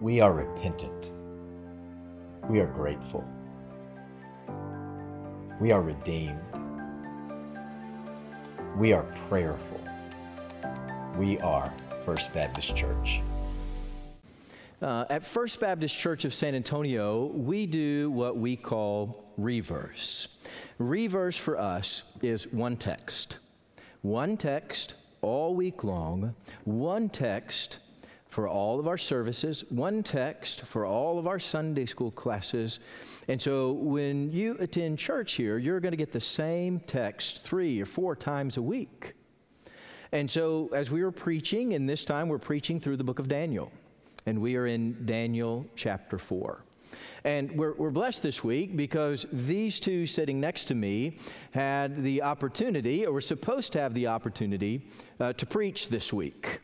We are repentant. We are grateful. We are redeemed. We are prayerful. We are First Baptist Church. Uh, at First Baptist Church of San Antonio, we do what we call reverse. Reverse for us is one text. One text all week long, one text for all of our services, one text for all of our Sunday school classes. And so when you attend church here, you're going to get the same text three or four times a week. And so as we were preaching, and this time we're preaching through the book of Daniel and we are in Daniel chapter 4. And we're, we're blessed this week because these two sitting next to me had the opportunity, or were supposed to have the opportunity, uh, to preach this week.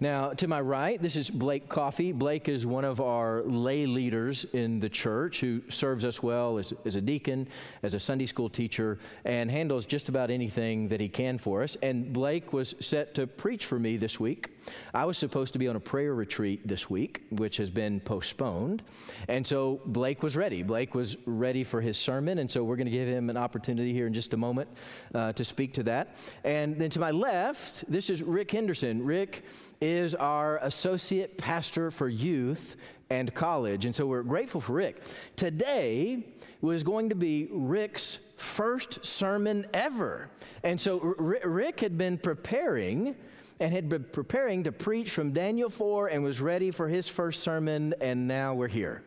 Now, to my right, this is Blake Coffey. Blake is one of our lay leaders in the church who serves us well as, as a deacon, as a Sunday school teacher, and handles just about anything that he can for us. And Blake was set to preach for me this week. I was supposed to be on a prayer retreat this week, which has been postponed. And so Blake was ready. Blake was ready for his sermon. And so we're going to give him an opportunity here in just a moment uh, to speak to that. And then to my left, this is Rick Henderson. Rick is our associate pastor for youth and college. And so we're grateful for Rick. Today was going to be Rick's first sermon ever. And so R- Rick had been preparing and had been preparing to preach from Daniel 4 and was ready for his first sermon, and now we're here.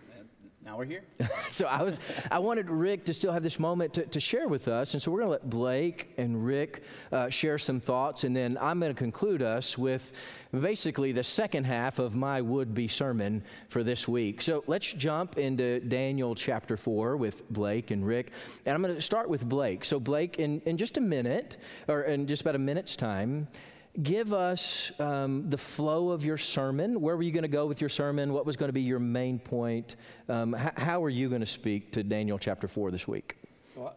Now we're here. so I was, I wanted Rick to still have this moment to, to share with us, and so we're going to let Blake and Rick uh, share some thoughts, and then I'm going to conclude us with basically the second half of my would-be sermon for this week. So let's jump into Daniel chapter four with Blake and Rick, and I'm going to start with Blake. So Blake, in in just a minute, or in just about a minute's time give us um, the flow of your sermon. Where were you going to go with your sermon? What was going to be your main point? Um, h- how are you going to speak to Daniel chapter 4 this week? Well,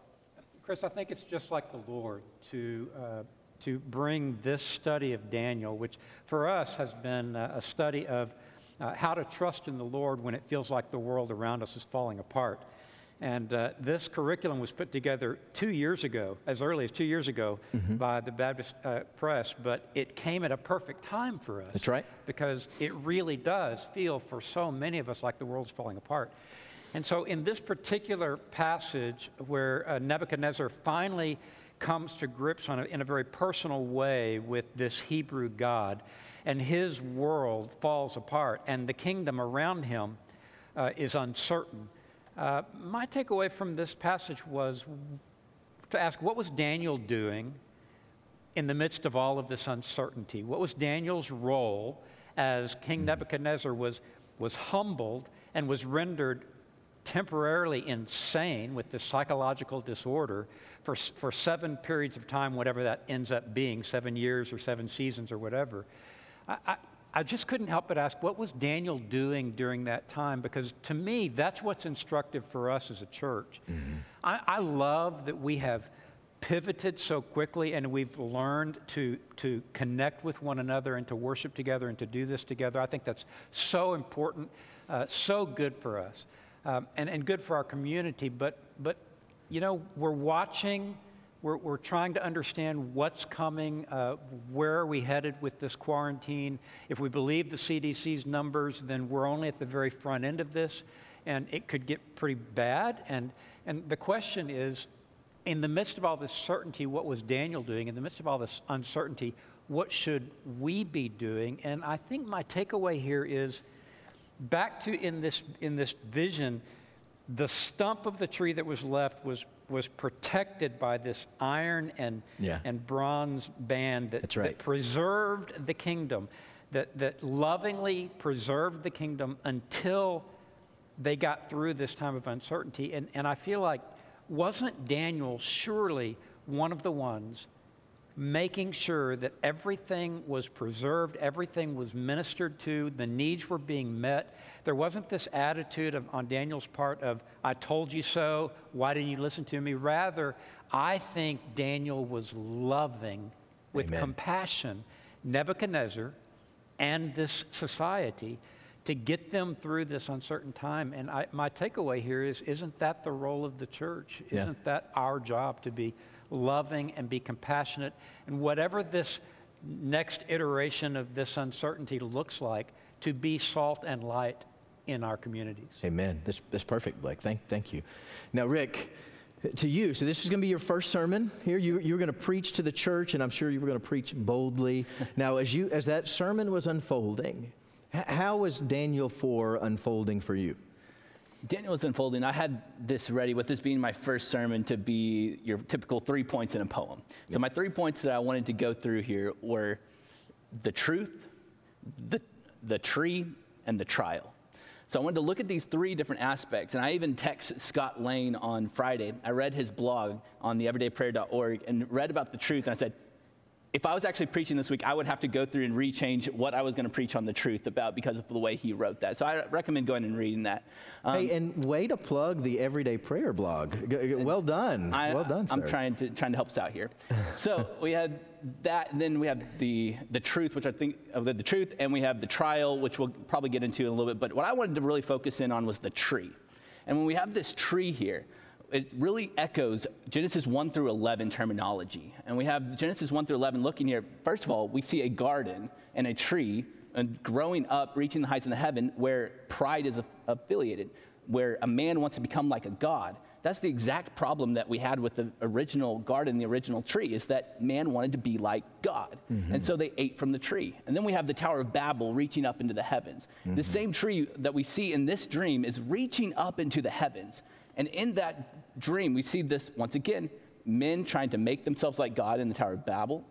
Chris, I think it's just like the Lord to, uh, to bring this study of Daniel, which for us has been a study of uh, how to trust in the Lord when it feels like the world around us is falling apart. And uh, this curriculum was put together two years ago, as early as two years ago, mm-hmm. by the Baptist uh, Press, but it came at a perfect time for us. That's right. Because it really does feel for so many of us like the world's falling apart. And so, in this particular passage where uh, Nebuchadnezzar finally comes to grips on a, in a very personal way with this Hebrew God, and his world falls apart, and the kingdom around him uh, is uncertain uh, my takeaway from this passage was to ask what was Daniel doing in the midst of all of this uncertainty? What was Daniel's role as King hmm. Nebuchadnezzar was, was humbled and was rendered temporarily insane with this psychological disorder for, for seven periods of time, whatever that ends up being seven years or seven seasons or whatever? I, I, I just couldn't help but ask, what was Daniel doing during that time? Because to me, that's what's instructive for us as a church. Mm-hmm. I, I, love that we have pivoted so quickly and we've learned to, to connect with one another and to worship together and to do this together. I think that's so important, uh, so good for us, um, and, and good for our community. But, but, you know, we're watching we're, we're trying to understand what's coming, uh, where are we headed with this quarantine. If we believe the CDC's numbers, then we're only at the very front end of this, and it could get pretty bad. And, and the question is in the midst of all this certainty, what was Daniel doing? In the midst of all this uncertainty, what should we be doing? And I think my takeaway here is back to in this, in this vision, the stump of the tree that was left was was protected by this iron and, yeah. and bronze band that, right. that preserved the kingdom, that, that lovingly preserved the kingdom until they got through this time of uncertainty. And, and I feel like, wasn't Daniel surely one of the ones making sure that everything was preserved, everything was ministered to, the needs were being met. There wasn't this attitude of, on Daniel's part of, I told you so, why didn't you listen to me? Rather, I think Daniel was loving with Amen. compassion Nebuchadnezzar and this society to get them through this uncertain time. And I, my takeaway here is isn't that the role of the church? Isn't that our job to be loving and be compassionate? And whatever this next iteration of this uncertainty looks like, to be salt and light in our communities. Amen. That's, that's perfect, Blake. Thank, thank you. Now, Rick, to you, so this is going to be your first sermon here. You, you were going to preach to the church, and I'm sure you were going to preach boldly. now, as, you, as that sermon was unfolding, how was Daniel 4 unfolding for you? Daniel was unfolding. I had this ready with this being my first sermon to be your typical three points in a poem. So, my three points that I wanted to go through here were the truth, the, the tree, and the trial. So, I wanted to look at these three different aspects. And I even texted Scott Lane on Friday. I read his blog on the everydayprayer.org and read about the truth. And I said, if I was actually preaching this week, I would have to go through and rechange what I was going to preach on the truth about because of the way he wrote that. So I recommend going and reading that. Um, hey, and way to plug the Everyday Prayer blog. Well done. I, well done, sir. I'm trying to trying to help us out here. so we had that, and then we have the the truth, which I think of the, the truth, and we have the trial, which we'll probably get into in a little bit. But what I wanted to really focus in on was the tree. And when we have this tree here, it really echoes Genesis 1 through 11 terminology. And we have Genesis 1 through 11 looking here. First of all, we see a garden and a tree and growing up, reaching the heights in the heaven where pride is affiliated, where a man wants to become like a god. That's the exact problem that we had with the original garden, the original tree, is that man wanted to be like God. Mm-hmm. And so they ate from the tree. And then we have the Tower of Babel reaching up into the heavens. The mm-hmm. same tree that we see in this dream is reaching up into the heavens. And in that dream, we see this once again men trying to make themselves like God in the Tower of Babel.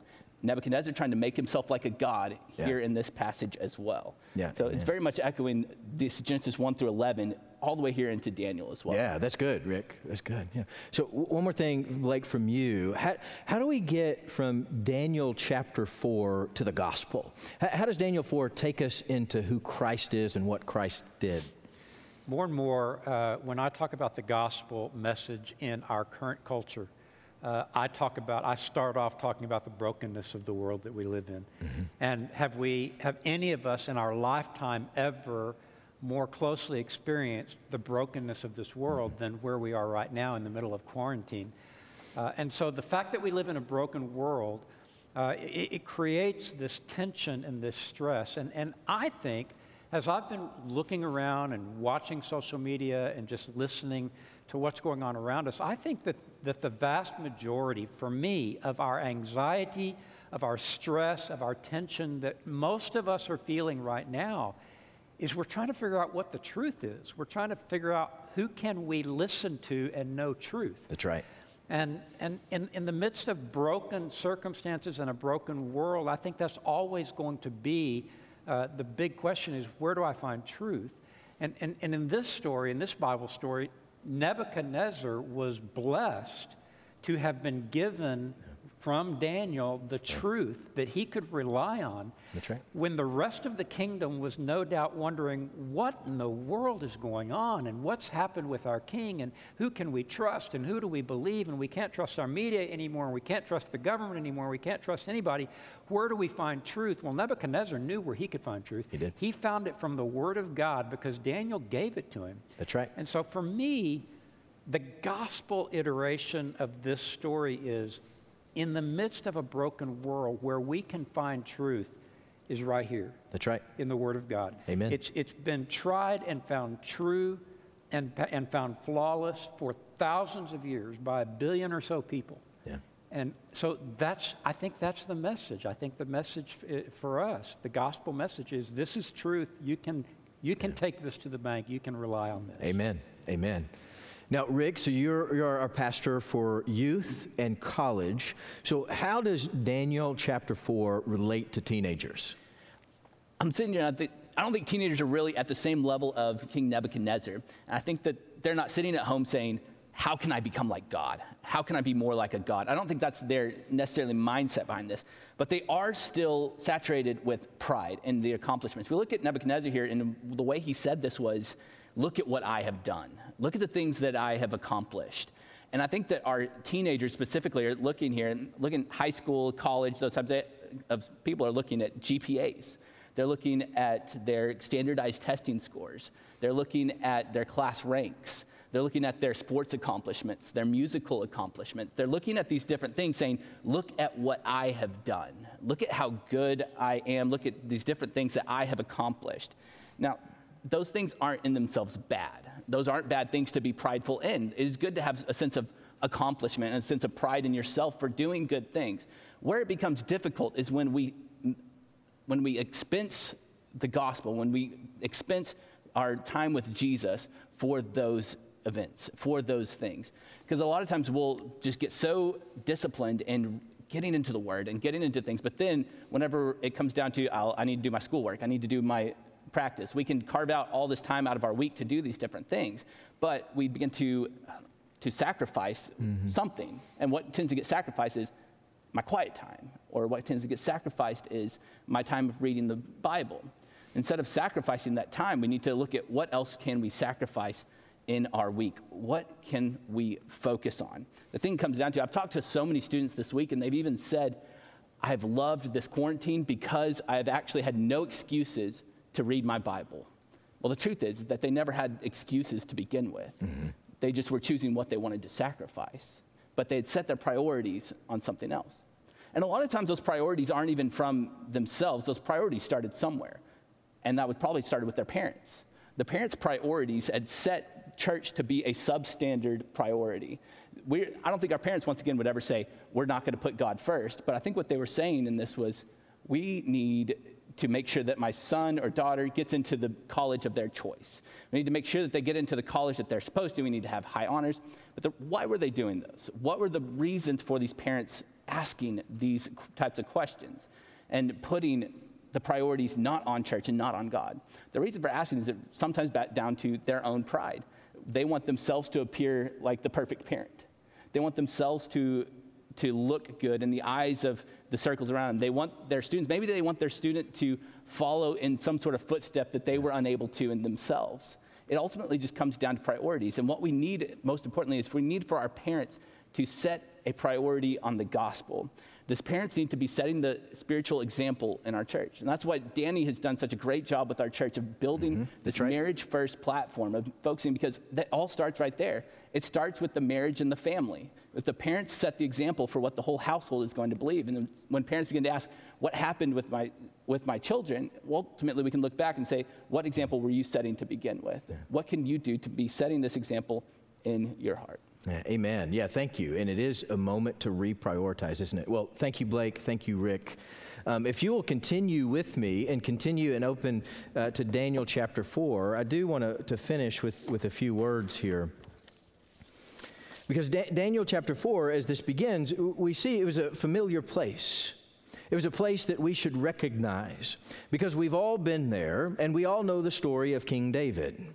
Nebuchadnezzar trying to make himself like a god Yeah. here in this passage as well. Yeah, So it's yeah. very much echoing this Genesis 1 through 11, all the way here into Daniel as well. Yeah, that's good, Rick. That's good. Yeah. So w- one more thing, Blake, from you. How, how do we get from Daniel chapter four to the gospel? How, how does Daniel four take us into who Christ is and what Christ did? More and more, uh, when I talk about the gospel message in our current culture, uh, I talk about, I start off talking about the brokenness of the world that we live in. And have we, have any of us in our lifetime ever more closely experienced the brokenness of this world than where we are right now in the middle of quarantine? Uh, and so the fact that we live in a broken world, uh, it, it creates this tension and this stress. And, and I think, as I've been looking around and watching social media and just listening to what's going on around us, I think that, that the vast majority, for me, of our anxiety, of our stress, of our tension that most of us are feeling right now is we're trying to figure out what the truth is. We're trying to figure out who can we listen to and know truth. That's right. And, and in, in the midst of broken circumstances and a broken world, I think that's always going to be uh, the big question is where do I find truth? And, and, and in this story, in this Bible story, Nebuchadnezzar was blessed to have been given from Daniel the truth that he could rely on That's right. when the rest of the kingdom was no doubt wondering what in the world is going on and what's happened with our king and who can we trust and who do we believe and we can't trust our media anymore and we can't trust the government anymore we can't trust anybody where do we find truth well nebuchadnezzar knew where he could find truth He did. he found it from the word of god because daniel gave it to him That's right. and so for me, the gospel iteration of this story is in the midst of a broken world where we can find truth is right here That's right. in the Word of God. Amen. It's, it's been tried and found true and, and found flawless for thousands of years by a billion or so people. Yeah. And so that's, I think that's the message. I think the message uh, for us, the gospel message is this is truth. You can, you can take this to the bank. You can rely on this. Amen. Amen. Now, Rick, so you're, you're our pastor for youth and college. So, how does Daniel chapter 4 relate to teenagers? I'm sitting here I think, I don't think teenagers are really at the same level of King Nebuchadnezzar. And I think that they're not sitting at home saying, How can I become like God? How can I be more like a God? I don't think that's their necessarily mindset behind this. But they are still saturated with pride and the accomplishments. We look at Nebuchadnezzar here, and the way he said this was, Look at what I have done. Look at the things that I have accomplished. And I think that our teenagers specifically are looking here, and looking high school, college, those types of- of people are looking at GPAs. They're looking at their standardized testing scores. They're looking at their class ranks. They're looking at their sports accomplishments, their musical accomplishments. They're looking at these different things saying, look at what I have done. Look at how good I am. Look at these different things that I have accomplished. Now, those things aren't in themselves bad. Those aren't bad things to be prideful in. It is good to have a sense of accomplishment and a sense of pride in yourself for doing good things. Where it becomes difficult is when we when we expense the gospel, when we expense our time with Jesus for those events, for those things. Because a lot of times we'll just get so disciplined in getting into the word and getting into things, but then whenever it comes down to, i need to do my schoolwork, I need to do my practice, we can carve out all this time out of our week to do these different things, but we begin to, to sacrifice mm-hmm. something. And what tends to get sacrificed is my quiet time, or what tends to get sacrificed is my time of reading the Bible. Instead of sacrificing that time, we need to look at what else can we sacrifice in our week? What can we focus on? The thing comes down to I've talked to so many students this week, and they've even said, I've loved this quarantine because I've actually had no excuses to read my Bible. Well, the truth is that they never had excuses to begin with. Mm-hmm. They just were choosing what they wanted to sacrifice, but they had set their priorities on something else. And a lot of times, those priorities aren't even from themselves, those priorities started somewhere. And that would probably started with their parents. The parents' priorities had set church to be a substandard priority. We, I don't think our parents, once again, would ever say, we're not going to put God first. But I think what they were saying in this was, we need to make sure that my son or daughter gets into the college of their choice. We need to make sure that they get into the college that they're supposed to. We need to have high honors. But the, why were they doing this? What were the reasons for these parents asking these types of questions and putting the priorities not on church and not on God? The reason for asking is sometimes back down to their own pride they want themselves to appear like the perfect parent. They want themselves to, to look good in the eyes of the circles around them. They want their students, maybe they want their student to follow in some sort of footstep that they were unable to in themselves. It ultimately just comes down to priorities. And what we need, most importantly, is we need for our parents to set a priority on the gospel. These parents need to be setting the spiritual example in our church. And that's why Danny has done such a great job with our church of building mm-hmm. this right. marriage first platform, of focusing, because that all starts right there. It starts with the marriage and the family. If the parents set the example for what the whole household is going to believe, and when parents begin to ask, what happened with my, with my children, well, ultimately we can look back and say, what example were you setting to begin with? Yeah. What can you do to be setting this example in your heart? Amen. Yeah, thank you. And it is a moment to reprioritize, isn't it? Well, thank you, Blake. Thank you, Rick. Um, if you will continue with me and continue and open uh, to Daniel chapter 4, I do want to finish with, with a few words here. Because da- Daniel chapter 4, as this begins, we see it was a familiar place. It was a place that we should recognize because we've all been there and we all know the story of King David.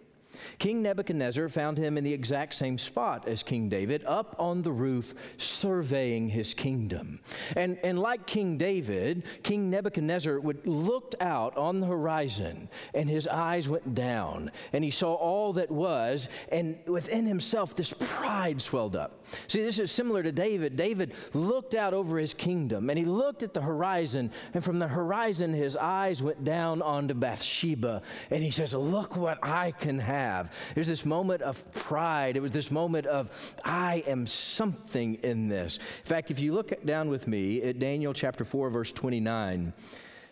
King Nebuchadnezzar found him in the exact same spot as King David, up on the roof, surveying his kingdom. And, and like King David, King Nebuchadnezzar would looked out on the horizon, and his eyes went down, and he saw all that was, and within himself, this pride swelled up. See, this is similar to David. David looked out over his kingdom, and he looked at the horizon, and from the horizon, his eyes went down onto Bathsheba, and he says, Look what I can have have. There's this moment of pride. It was this moment of, I am something in this. In fact, if you look down with me at Daniel chapter 4, verse 29,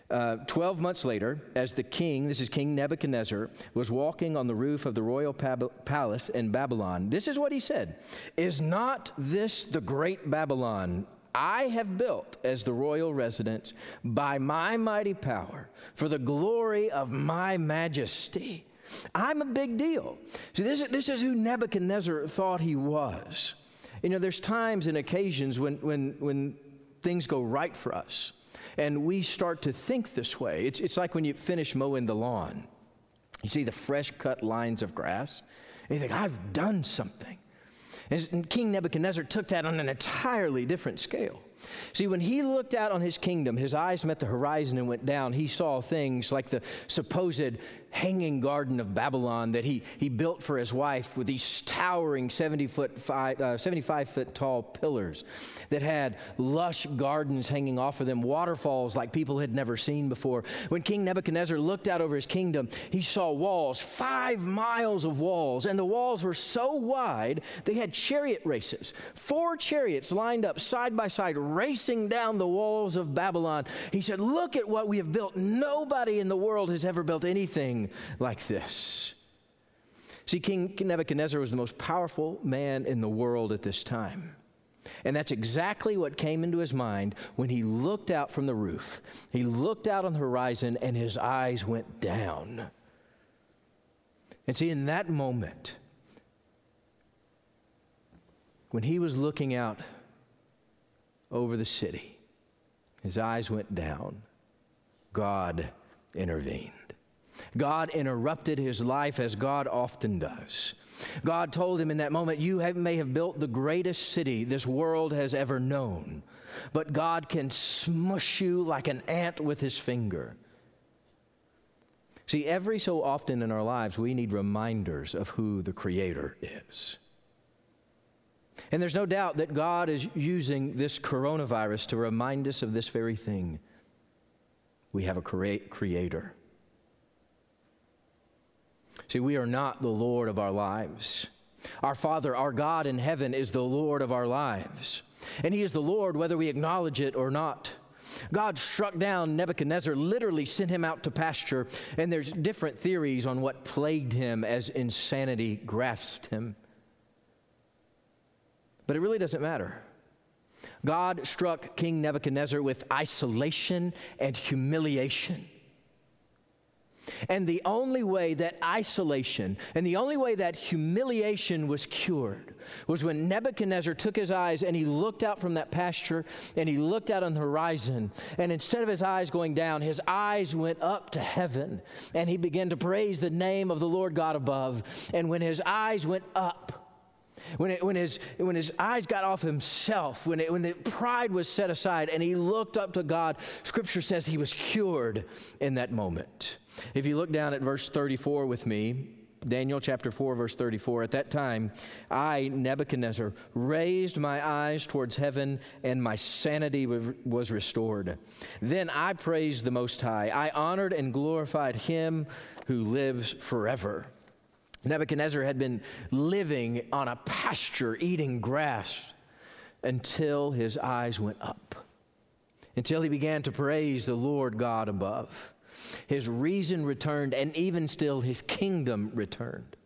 uh, 12 months later, as the king, this is King Nebuchadnezzar, was walking on the roof of the royal pab- palace in Babylon, this is what he said Is not this the great Babylon I have built as the royal residence by my mighty power for the glory of my majesty? I'm a big deal. See, this, this is who Nebuchadnezzar thought he was. You know, there's times and occasions when, when, when things go right for us and we start to think this way. It's, it's like when you finish mowing the lawn. You see the fresh cut lines of grass, and you think, I've done something. And King Nebuchadnezzar took that on an entirely different scale. See, when he looked out on his kingdom, his eyes met the horizon and went down. He saw things like the supposed hanging garden of Babylon that he, he built for his wife with these towering 70 foot five, uh, 75 foot tall pillars that had lush gardens hanging off of them, waterfalls like people had never seen before. When King Nebuchadnezzar looked out over his kingdom, he saw walls, five miles of walls, and the walls were so wide they had chariot races. Four chariots lined up side by side, racing down the walls of Babylon. He said, Look at what we have built. Nobody in the world has ever built anything like this. See, King Nebuchadnezzar was the most powerful man in the world at this time. And that's exactly what came into his mind when he looked out from the roof. He looked out on the horizon and his eyes went down. And see, in that moment, when he was looking out over the city, his eyes went down. God intervened. God interrupted his life as God often does. God told him in that moment, You have, may have built the greatest city this world has ever known, but God can smush you like an ant with his finger. See, every so often in our lives, we need reminders of who the Creator is. And there's no doubt that God is using this coronavirus to remind us of this very thing. We have a creator. See, we are not the Lord of our lives. Our Father, our God in heaven, is the Lord of our lives. And He is the Lord whether we acknowledge it or not. God struck down Nebuchadnezzar, literally sent him out to pasture, and there's different theories on what plagued him as insanity grasped him. But it really doesn't matter. God struck King Nebuchadnezzar with isolation and humiliation. And the only way that isolation and the only way that humiliation was cured was when Nebuchadnezzar took his eyes and he looked out from that pasture and he looked out on the horizon. And instead of his eyes going down, his eyes went up to heaven and he began to praise the name of the Lord God above. And when his eyes went up, when, it, when, his, when his eyes got off himself, when, it, when the pride was set aside and he looked up to God, Scripture says he was cured in that moment. If you look down at verse 34 with me, Daniel chapter 4, verse 34. At that time, I, Nebuchadnezzar, raised my eyes towards heaven, and my sanity was restored. Then I praised the Most High. I honored and glorified him who lives forever. Nebuchadnezzar had been living on a pasture, eating grass, until his eyes went up, until he began to praise the Lord God above. His reason returned, and even still, his kingdom returned.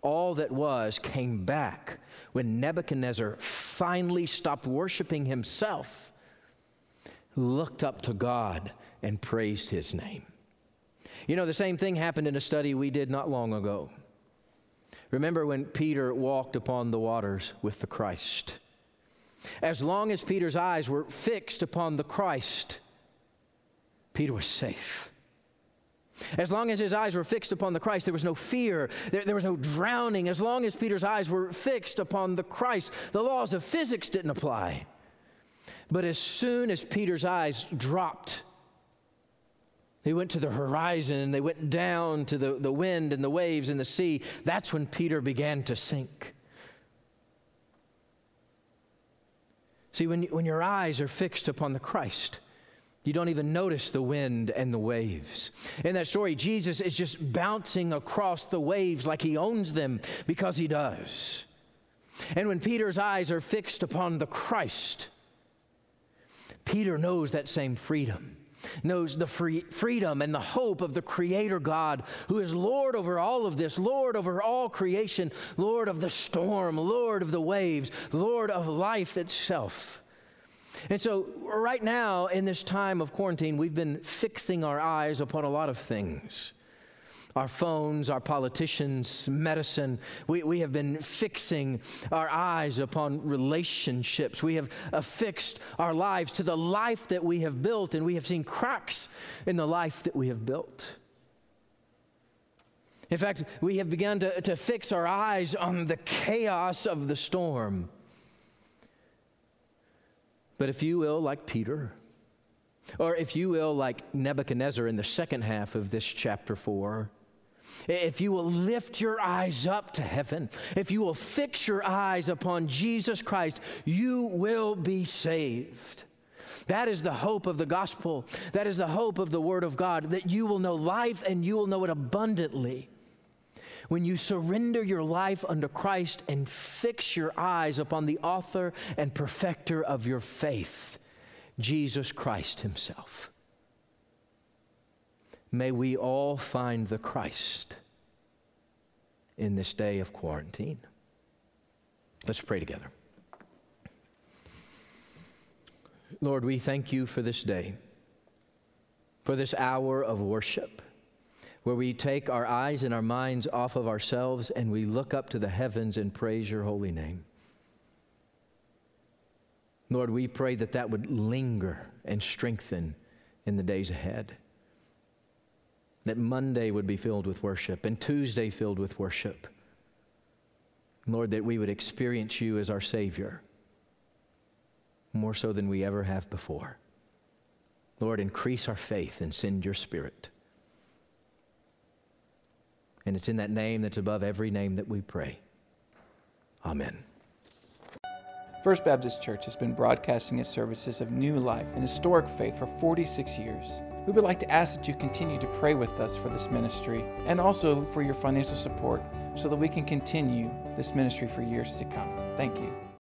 All that was came back when Nebuchadnezzar finally stopped worshiping himself, looked up to God, and praised his name. You know, the same thing happened in a study we did not long ago. Remember when Peter walked upon the waters with the Christ? As long as Peter's eyes were fixed upon the Christ, Peter was safe. As long as his eyes were fixed upon the Christ, there was no fear, there, there, was no drowning. As long as Peter's eyes were fixed upon the Christ, the laws of physics didn't apply. But as soon as Peter's eyes dropped, they went to the horizon and they went down to the, the wind and the waves and the sea. That's when Peter began to sink. See, when, when your eyes are fixed upon the Christ, you don't even notice the wind and the waves. In that story, Jesus is just bouncing across the waves like he owns them because he does. And when Peter's eyes are fixed upon the Christ, Peter knows that same freedom, knows the free, freedom and the hope of the Creator God, who is Lord over all of this, Lord over all creation, Lord of the storm, Lord of the waves, Lord of life itself. And so, right now, in this time of quarantine, we've been fixing our eyes upon a lot of things our phones, our politicians, medicine. We, we have been fixing our eyes upon relationships. We have uh, affixed our lives to the life that we have built, and we have seen cracks in the life that we have built. In fact, we have begun to, to fix our eyes on the chaos of the storm. But if you will, like Peter, Or if you will, like Nebuchadnezzar in the second half of this chapter 4, if you will lift your eyes up to heaven, if you will fix your eyes upon Jesus Christ, you will be saved. That is the hope of the gospel. That is the hope of the Word of God, that you will know life and you will know it abundantly. When you surrender your life unto Christ and fix your eyes upon the author and perfecter of your faith, Jesus Christ Himself. May we all find the Christ in this day of quarantine. Let's pray together. Lord, we thank you for this day, for this hour of worship, where we take our eyes and our minds off of ourselves and we look up to the heavens and praise your holy name. Lord, we pray that that would linger and strengthen in the days ahead. That Monday would be filled with worship and Tuesday filled with worship. Lord, that we would experience you as our Savior more so than we ever have before. Lord, increase our faith and send your Spirit. And it's in that name that's above every name that we pray. Amen. First Baptist Church has been broadcasting its services of new life and historic faith for 46 years. We would like to ask that you continue to pray with us for this ministry and also for your financial support so that we can continue this ministry for years to come. Thank you.